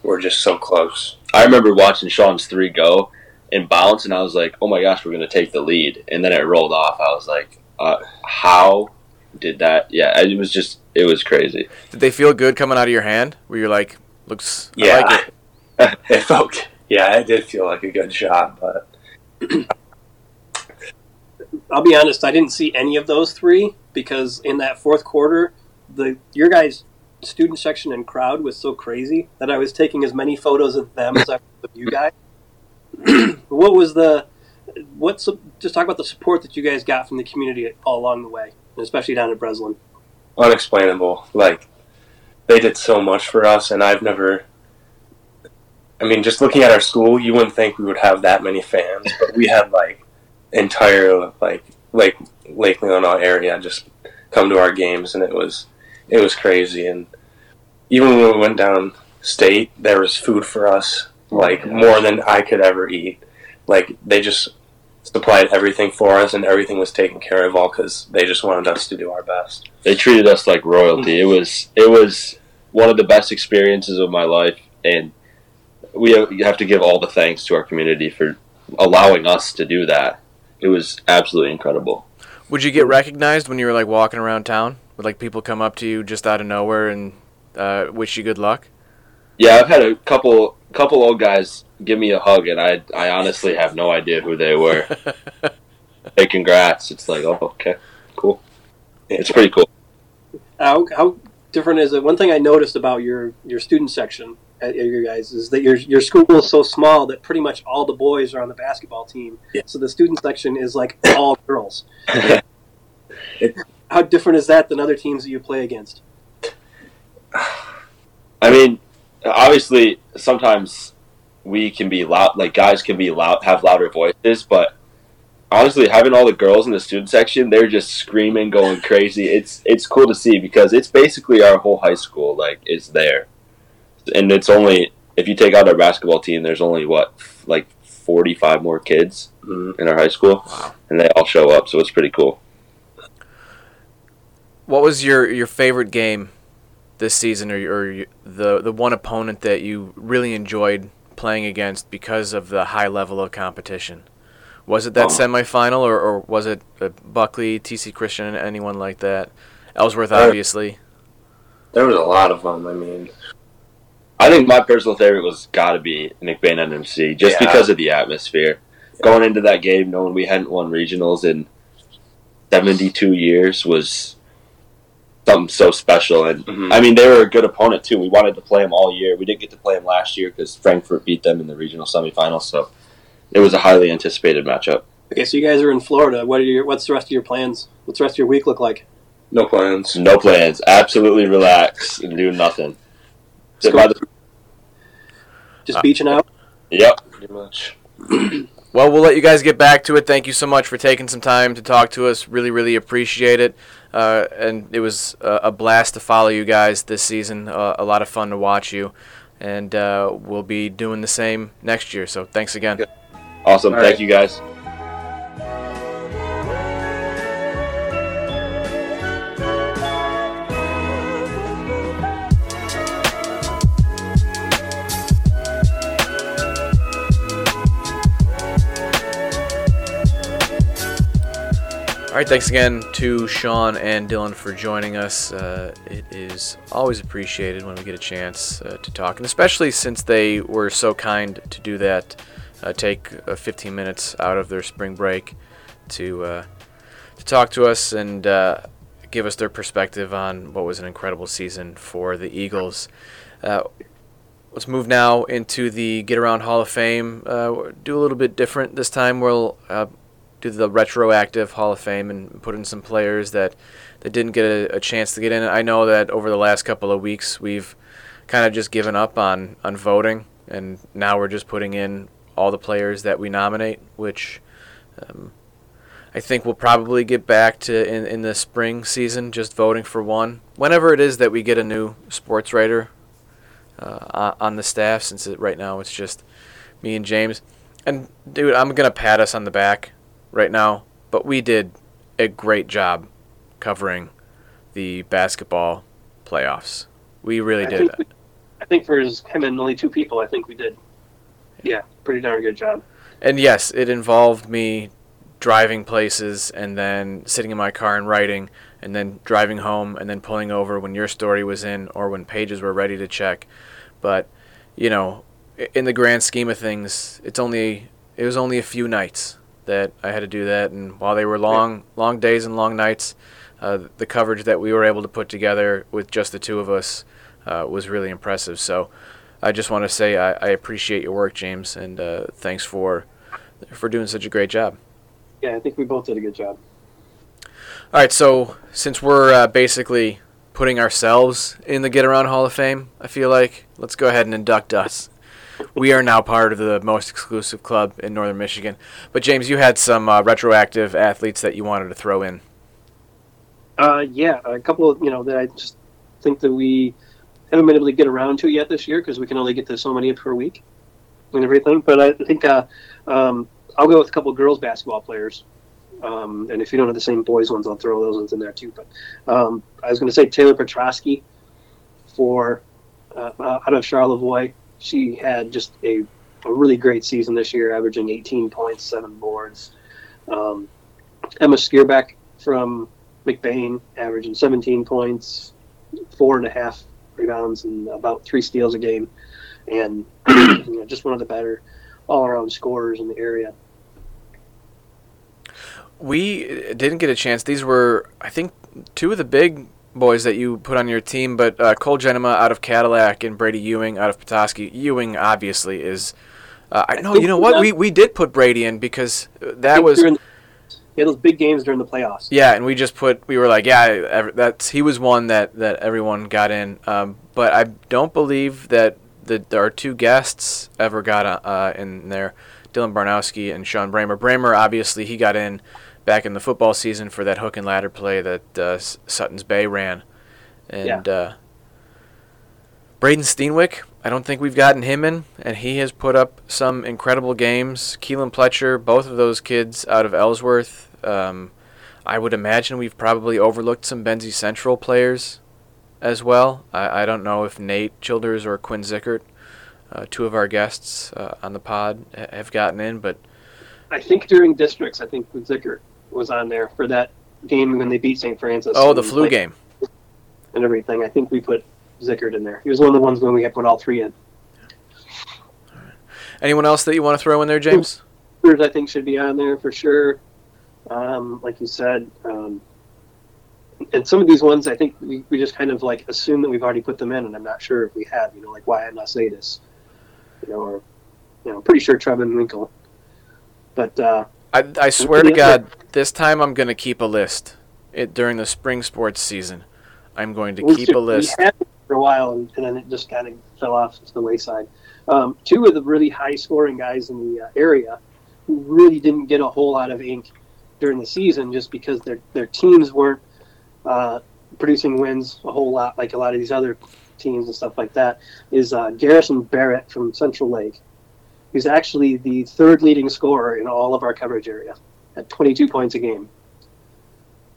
were just so close. I remember watching Shawn's three go and bounce, and I was like, "Oh my gosh, we're gonna take the lead!" And then it rolled off. I was like, uh, "How did that?" Yeah, it was just it was crazy. Did they feel good coming out of your hand? Where you're like, looks, I Yeah, like it. it felt. Yeah, it did feel like a good shot, but I'll be honest, I didn't see any of those three because in that fourth quarter, the your guys student section and crowd was so crazy that I was taking as many photos of them as I was of you guys. what was the what's just talk about the support that you guys got from the community all along the way, and especially down at Breslin? Unexplainable. Like they did so much for us, and I've never. I mean, just looking at our school, you wouldn't think we would have that many fans, but we had like entire like like Lake area just come to our games, and it was it was crazy. And even when we went down state, there was food for us, oh like more than I could ever eat. Like they just supplied everything for us, and everything was taken care of, all because they just wanted us to do our best. They treated us like royalty. It was it was one of the best experiences of my life, and we have to give all the thanks to our community for allowing us to do that. It was absolutely incredible. Would you get recognized when you were like walking around town? Would like people come up to you just out of nowhere and uh, wish you good luck? Yeah, I've had a couple couple old guys give me a hug, and I I honestly have no idea who they were. hey, congrats! It's like, oh, okay, cool. It's pretty cool. How how different is it? One thing I noticed about your your student section at your guys is that your your school is so small that pretty much all the boys are on the basketball team. Yeah. So the student section is like all girls. How different is that than other teams that you play against? I mean, obviously, sometimes we can be loud, like guys can be loud, have louder voices, but honestly, having all the girls in the student section, they're just screaming, going crazy. It's it's cool to see because it's basically our whole high school, like, is there, and it's only if you take out our basketball team, there's only what like forty five more kids Mhm. in our high school, Wow. and they all show up, so it's pretty cool. What was your, your favorite game this season, or, or the the one opponent that you really enjoyed playing against because of the high level of competition? Was it that Oh. semifinal, or, or was it uh, Buckley, TC Christian, anyone like that? Ellsworth, obviously. There was a lot of them. I mean, I think my personal favorite was got to be Nick McBain NMC, just Yeah. because of the atmosphere. Going into that game, knowing we hadn't won regionals in 72 years was something so special. And Mhm. I mean, they were a good opponent too. We wanted to play them all year. We didn't get to play them last year because Frankfort beat them in the regional semifinals. So it was a highly anticipated matchup. Okay, so you guys are in Florida. What are your what's the rest of your plans? What's the rest of your week look like? no plans. No plans. Absolutely relax and do nothing. Sit by the- Just Uh, beaching out. yep. Pretty much. Well, we'll let you guys get back to it. Thank you so much for taking some time to talk to us. Really, really appreciate it. Uh, and it was uh, a blast to follow you guys this season. Uh, a lot of fun to watch you. And uh, we'll be doing the same next year. So thanks again. Awesome. All Thank right. you guys. All right, thanks again to Shawn and Dylan for joining us. Uh, it is always appreciated when we get a chance uh, to talk, and especially since they were so kind to do that, uh, take uh, 15 minutes out of their spring break to uh, to talk to us and uh, give us their perspective on what was an incredible season for the Eagles. Let's move now into the Get Around Hall of Fame. Do a little bit different this time. We'll do the retroactive Hall of Fame and put in some players that, that didn't get a, a chance to get in. I know that over the last couple of weeks we've kind of just given up on, on voting, and now we're just putting in all the players that we nominate, which um, I think we'll probably get back to in, in the spring season, just voting for one. Whenever it is that we get a new sports writer uh, on- the staff, since it, right now it's just me and James. And dude, I'm gonna pat us on the back right now, but we did a great job covering the basketball playoffs. We really I did. think, we, I think for him and only two people, I think we did. Yeah, pretty darn good job. And yes, it involved me driving places and then sitting in my car and writing and then driving home and then pulling over when your story was in or when pages were ready to check. But, you know, in the grand scheme of things, it's only it was only a few nights that I had to do that and while they were long long days and long nights, uh, the coverage that we were able to put together with just the two of us uh, was really impressive. So I just want to say I, I, appreciate your work, James, and uh, thanks for for doing such a great job. Yeah, I think we both did a good job. All right, so since we're uh, basically putting ourselves in the Get Around Hall of Fame, I feel like let's go ahead and induct us. We are now part of the most exclusive club in Northern Michigan. But James, you had some uh, retroactive athletes that you wanted to throw in. Uh, yeah, a couple of you know that I just think that we haven't been able to get around to yet this year because we can only get to so many per week and everything. But I think uh, um, I'll go with a couple of girls basketball players. Um, and if you don't have the same boys ones, I'll throw those ones in there too. But um, I was going to say Taylor Petrosky for uh, out of Charlevoix. She had just a, a really great season this year, averaging 18 points, seven boards. Um, Emma Skierback from McBain, averaging 17 points, four and a half rebounds, and about three steals a game, and you know, just one of the better all-around scorers in the area. We didn't get a chance. These were, I think, two of the big boys that you put on your team, but uh, Cole Genema out of Cadillac and Brady Ewing out of Petoskey. Ewing obviously is. Uh, I know. You know what? We we did put Brady in because that was. The, yeah, those big games during the playoffs. Yeah, and we just put. We were like, yeah, that's he was one that that everyone got in. Um, but I don't believe that the our two guests ever got uh, in there. Dylan Barnowski and Shawn Bramer. Bramer obviously he got in back in the football season for that hook and ladder play that uh, Suttons Bay ran. And yeah. uh, Braden Steenwick, I don't think we've gotten him in, and he has put up some incredible games. Keelan Pletcher, both of those kids out of Ellsworth. Um, I would imagine we've probably overlooked some Benzie Central players as well. I, I don't know if Nate Childers or Quinn Zickert, uh, two of our guests uh, on the pod, have gotten in, but I think during districts, I think Quinn Zickert was on there for that game when they beat St. Francis. Oh, the flu game. And everything. I think we put Zickert in there. He was one of the ones when we had put all three in. Anyone else that you want to throw in there, James? I think should be on there for sure. Um, like you said, um, and some of these ones, I think we, we just kind of like assume that we've already put them in, and I'm not sure if we have. You know, like why this? You know, or you know, pretty sure Trevin Winkle. But uh, I, I swear to God, this time I'm going to keep a list. It during the spring sports season, I'm going to keep a list. We had it for a while, and, and, then it just kind of fell off to the wayside. Um, two of the really high scoring guys in the uh, area who really didn't get a whole lot of ink during the season, just because their their teams weren't uh, producing wins a whole lot like a lot of these other teams and stuff like that. Is uh, Garrison Barrett from Central Lake He's actually the third leading scorer in all of our coverage area at 22 points a game.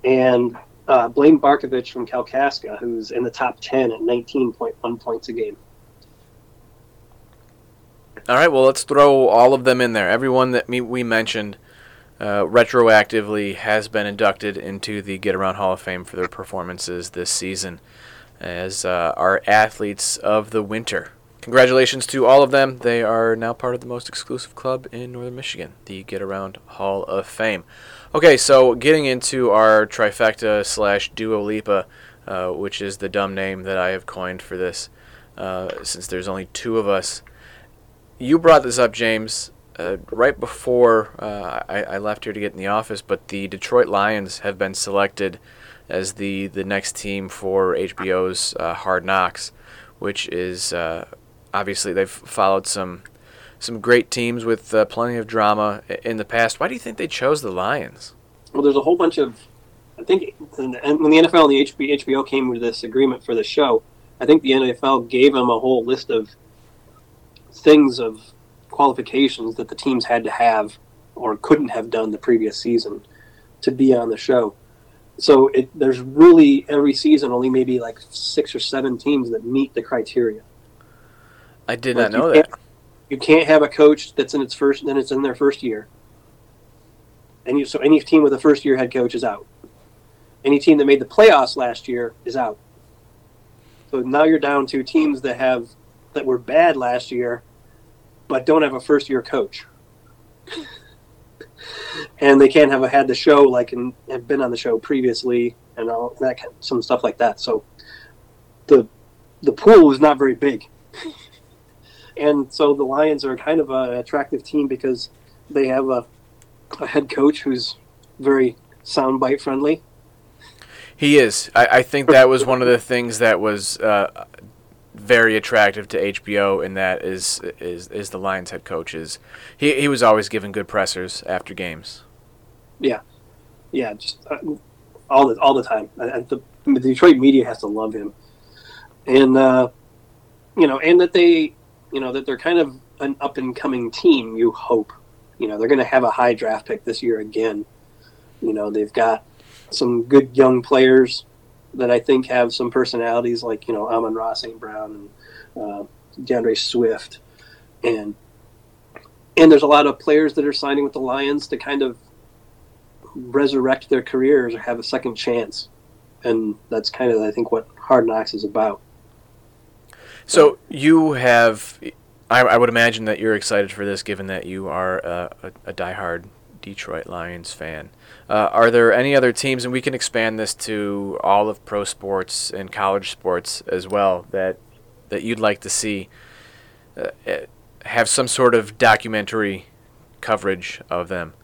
And uh, Blaine Barkovich from Kalkaska, who's in the top 10 at 19.1 points a game. All right, well, let's throw all of them in there. Everyone that we mentioned uh, retroactively has been inducted into the Get Around Hall of Fame for their performances this season as uh, our athletes of the winter. Congratulations to all of them. They are now part of the most exclusive club in Northern Michigan, the Get Around Hall of Fame. Okay, so getting into our trifecta slash Dua Lipa, uh, which is the dumb name that I have coined for this, uh, since there's only two of us. You brought this up, James, uh, right before uh, I, I, left here to get in the office, but the Detroit Lions have been selected as the, the next team for HBO's uh, Hard Knocks, which is uh, obviously they've followed some some great teams with uh, plenty of drama in the past. Why do you think they chose the Lions? Well, there's a whole bunch of. I think when the NFL and the HBO came to this agreement for the show, I think the NFL gave them a whole list of things of qualifications that the teams had to have or couldn't have done the previous season to be on the show. So it, there's really every season only maybe like six or seven teams that meet the criteria. I did like not know that. You can't have a coach that's in its first, then it's in their first year. And you, so any team with a first year head coach is out. Any team that made the playoffs last year is out. So now you're down to teams that have that were bad last year, but don't have a first year coach. and they can't have had the show like and have been on the show previously and all that kind some stuff like that. So the the pool is not very big, and so the Lions are kind of an attractive team because they have a, a head coach who's very soundbite friendly. He is. I, I think that was one of the things that was uh, very attractive to HBO, and that is is is the Lions head coach is he he was always giving good pressers after games. Yeah, yeah, just uh, all the all the time. The, the Detroit media has to love him, and uh, you know, and that they, you know, that they're kind of an up and coming team. You hope, you know, they're going to have a high draft pick this year again. You know, they've got some good young players that I think have some personalities, like you know Amon-Ra, St. Brown and uh, D'Andre Swift, and and there's a lot of players that are signing with the Lions to kind of resurrect their careers or have a second chance, and that's kind of I think what Hard Knocks is about. So you have, I, I would imagine that you're excited for this, given that you are a, a, a diehard Detroit Lions fan. Uh, are there any other teams, and we can expand this to all of pro sports and college sports as well, that that you'd like to see uh, eh, have some sort of documentary coverage of them?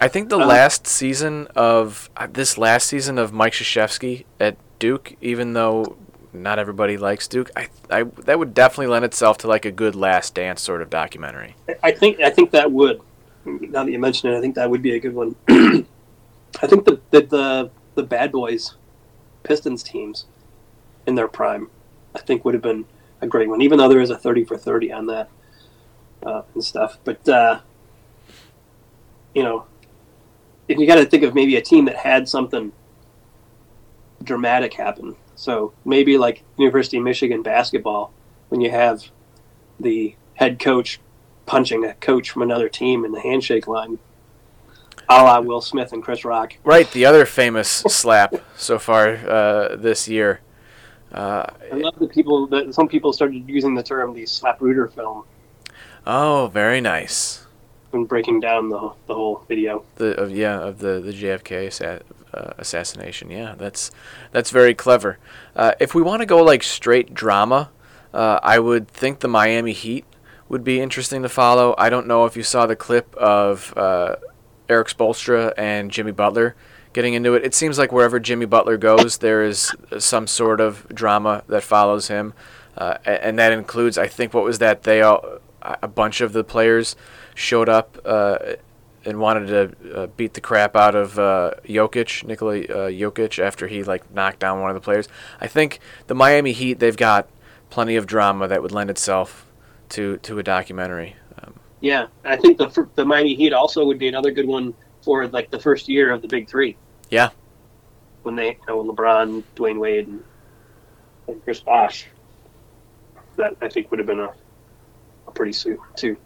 I think the Uh, last season of uh, this last season of Mike Krzyzewski at Duke, even though not everybody likes Duke, I, I that would definitely lend itself to like a good Last Dance sort of documentary. I think I think that would. Now that you mention it, I think that would be a good one. I think the, the the the Bad Boys Pistons teams in their prime, I think would have been a great one. Even though there is a thirty for thirty on that uh, and stuff, but uh, you know, if you got to think of maybe a team that had something dramatic happen. So maybe like University of Michigan basketball, when you have the head coach punching a coach from another team in the handshake line, a la Will Smith and Chris Rock. Right, the other famous slap so far uh, this year. Uh, I love the people that some people started using the term the Slapruder film oh, very nice. when breaking down the the whole video. The of yeah of the the JFK assa- uh, assassination. Yeah, that's that's very clever. Uh, if we want to go like straight drama, uh, I would think the Miami Heat would be interesting to follow. I don't know if you saw the clip of uh, Erik Spoelstra and Jimmy Butler getting into it. It seems like wherever Jimmy Butler goes, there is some sort of drama that follows him, uh, and that includes, I think, what was that? They all a bunch of the players showed up and wanted to uh, beat the crap out of uh, Jokic, Nikola uh, Jokic, after he like knocked down one of the players. I think the Miami Heat they've got plenty of drama that would lend itself to to a documentary. Um, Yeah, I think the the Miami Heat also would be another good one for like the first year of the Big Three. Yeah. when they you know LeBron, Dwyane Wade, and, and Chris Bosh. That I think would have been a, a pretty suit too.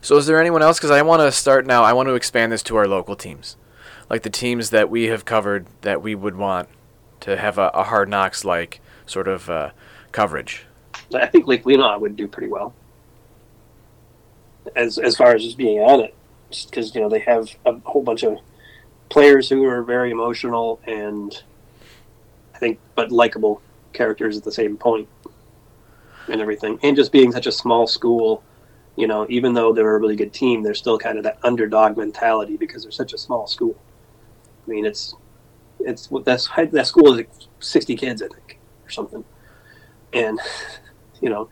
So is there anyone else? Because I want to start now. I want to expand this to our local teams, like the teams that we have covered that we would want to have a, a hard knocks like sort of uh, coverage. I think Lake Leelanau would do pretty well. As as far as just being on it, because you know they have a whole bunch of players who are very emotional and I think but likable characters at the same point and everything, and just being such a small school. You know, even though they're a really good team, they're still kind of that underdog mentality because they're such a small school. I mean, it's it's that's that school is like sixty kids, I think, or something, and you know,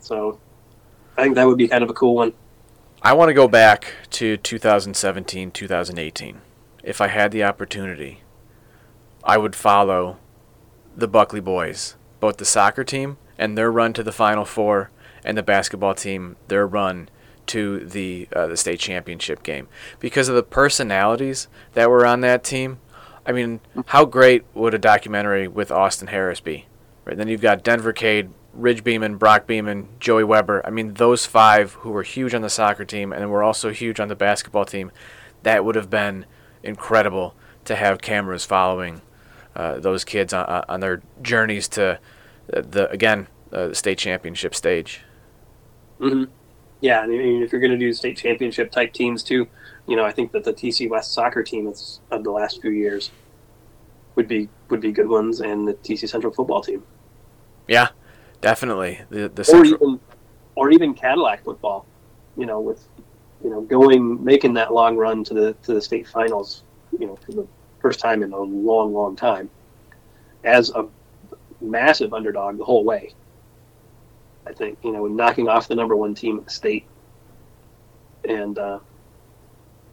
so I think that would be kind of a cool one. I want to go back to 2017, 2018. If I had the opportunity, I would follow the Buckley boys, both the soccer team and their run to the Final Four, and the basketball team, their run to the uh, the state championship game. Because of the personalities that were on that team, I mean, how great would a documentary with Austin Harris be? Right then, you've got Denver Cade, Ridge Beeman, Brock Beeman, Joey Weber. I mean, those five who were huge on the soccer team and were also huge on the basketball team. That would have been incredible to have cameras following uh, those kids on, on their journeys to uh, the again uh, the state championship stage. Hmm Yeah, I mean, if you're going to do state championship type teams too, you know, I think that the TC West soccer team of the last few years would be would be good ones, and the TC Central football team. Yeah, definitely. The the or central, even or even Cadillac football. You know, with you know going making that long run to the to the state finals. You know, for the first time in a long, long time, as a massive underdog the whole way. I think you know, knocking off the number one team in the state, and uh,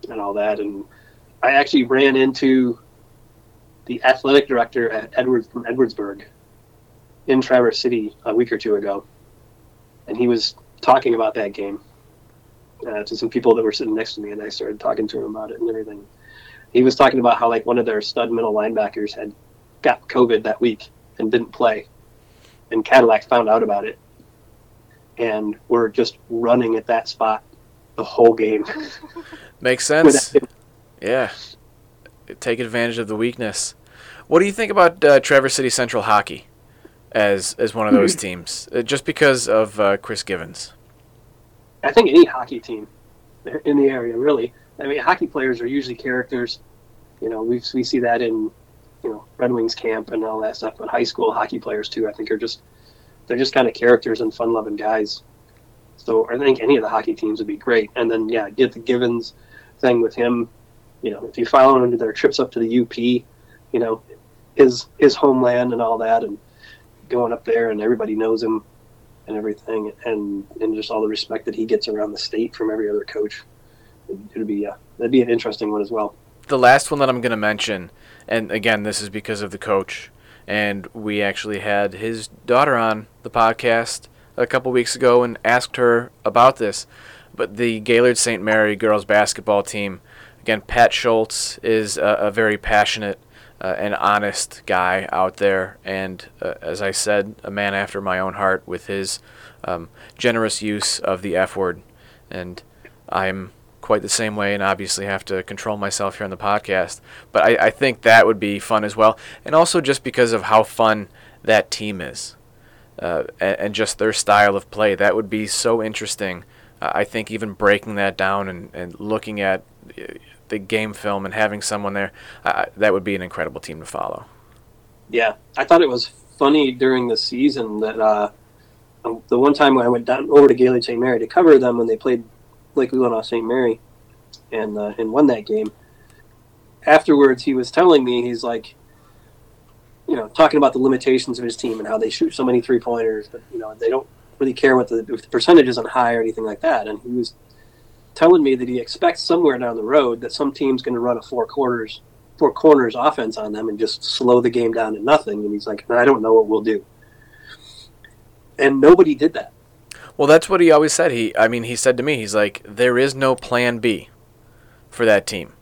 and all that. And I actually ran into the athletic director at Edwards from Edwardsburg in Traverse City a week or two ago, and he was talking about that game uh, to some people that were sitting next to me, and I started talking to him about it and everything. He was talking about how like one of their stud middle linebackers had got COVID that week and didn't play, and Cadillac found out about it, and were just running at that spot the whole game. makes sense. Yeah, take advantage of the weakness. What do you think about uh, Traverse City Central hockey as as one of those teams? Uh, just because of uh, Chris Givens. I think any hockey team in the area, really. I mean, hockey players are usually characters. You know, we we see that in you know Red Wings camp and all that stuff. But high school hockey players too, I think, are just they're just kind of characters and fun-loving guys. So I think any of the hockey teams would be great. And then yeah, get the Givens thing with him. You know, if you follow him to their trips up to the UP, you know, his his homeland and all that, and going up there and everybody knows him and everything, and and just all the respect that he gets around the state from every other coach. It'd be uh, that'd be an interesting one as well. The last one that I'm going to mention, and again, this is because of the coach, and we actually had his daughter on the podcast a couple weeks ago and asked her about this. But the Gaylord St. Mary girls basketball team, again, Pat Schultz is a, a very passionate uh, and honest guy out there, and uh, as I said, a man after my own heart with his um, generous use of the F word. And I'm quite the same way, and obviously have to control myself here on the podcast. But I, I think that would be fun as well, and also just because of how fun that team is, uh, and, and just their style of play. That would be so interesting. Uh, I think even breaking that down and, and looking at uh, the game film and having someone there, uh, that would be an incredible team to follow. Yeah, I thought it was funny during the season that uh, um, the one time when I went down over to Gaylord St. Mary to cover them when they played Lake Leelanau St. Mary and uh, and won that game. Afterwards, he was telling me he's like, you know, talking about the limitations of his team and how they shoot so many three pointers, but you know they don't really care what the, the percentage isn't high or anything like that. And he was telling me that he expects somewhere down the road that some team's going to run a four quarters, four corners offense on them and just slow the game down to nothing. And he's like, I don't know what we'll do. And nobody did that. Well, that's what he always said. He, I mean, he said to me, he's like, there is no plan B for that team.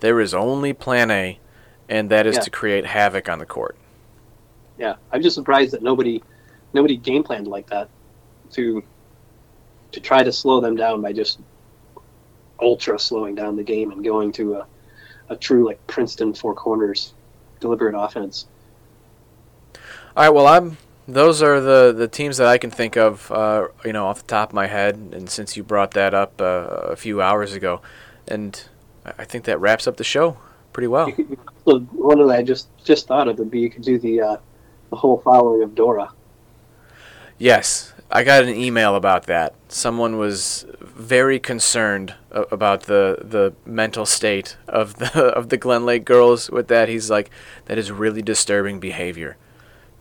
There is only plan A, and that is Yeah. to create havoc on the court. Yeah, I'm just surprised that nobody, nobody game planned like that, to, to try to slow them down by just ultra slowing down the game and going to a, a true like Princeton four corners deliberate offense. All right, well, I'm. Those are the, the teams that I can think of, uh, you know, off the top of my head. And since you brought that up uh, a few hours ago, and I think that wraps up the show pretty well. One that I just just thought of would be you could do the uh, the whole following of Dora. Yes, I got an email about that. Someone was very concerned about the the mental state of the of the Glen Lake girls with that. He's like, that is really disturbing behavior.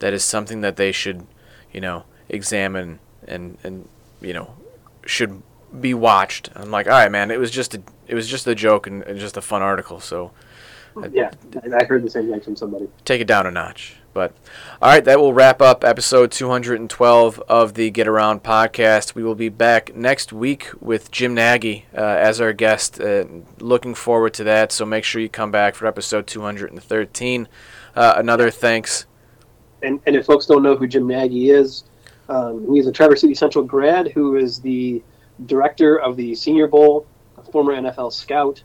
That is something that they should, you know, examine and and you know, should be watched. I'm like, all right, man. It was just a it was just a joke and, and just a fun article. So Yeah, I, I heard the same thing from somebody. take it down a notch. But all right, that will wrap up episode 212 of the Get Around podcast. We will be back next week with Jim Nagy uh, as our guest. Uh, looking forward to that. So make sure you come back for episode 213. Uh, another thanks. And and if folks don't know who Jim Nagy is, um, he's a Traverse City Central grad who is the director of the Senior Bowl, a former NFL scout,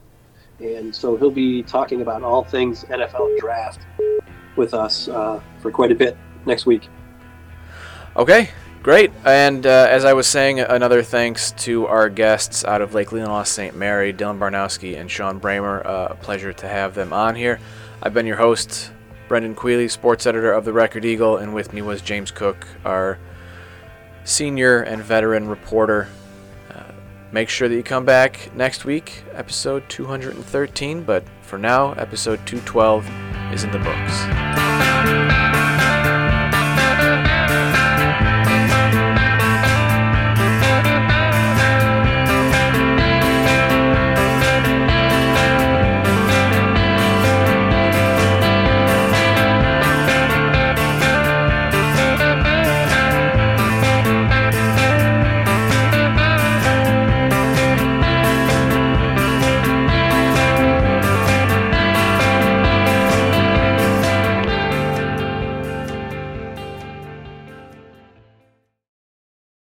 and so he'll be talking about all things NFL draft with us uh, for quite a bit next week. Okay, Great. And uh, as I was saying, another thanks to our guests out of Lake Leelanau St. Mary, Dylan Barnowski and Shawn Bramer. Uh, a pleasure to have them on here. I've been your host, Brendan Quealy, sports editor of the Record Eagle, and with me was James Cook, our senior and veteran reporter. Uh, make sure that you come back next week, episode 213. But for now, episode 212 is in the books.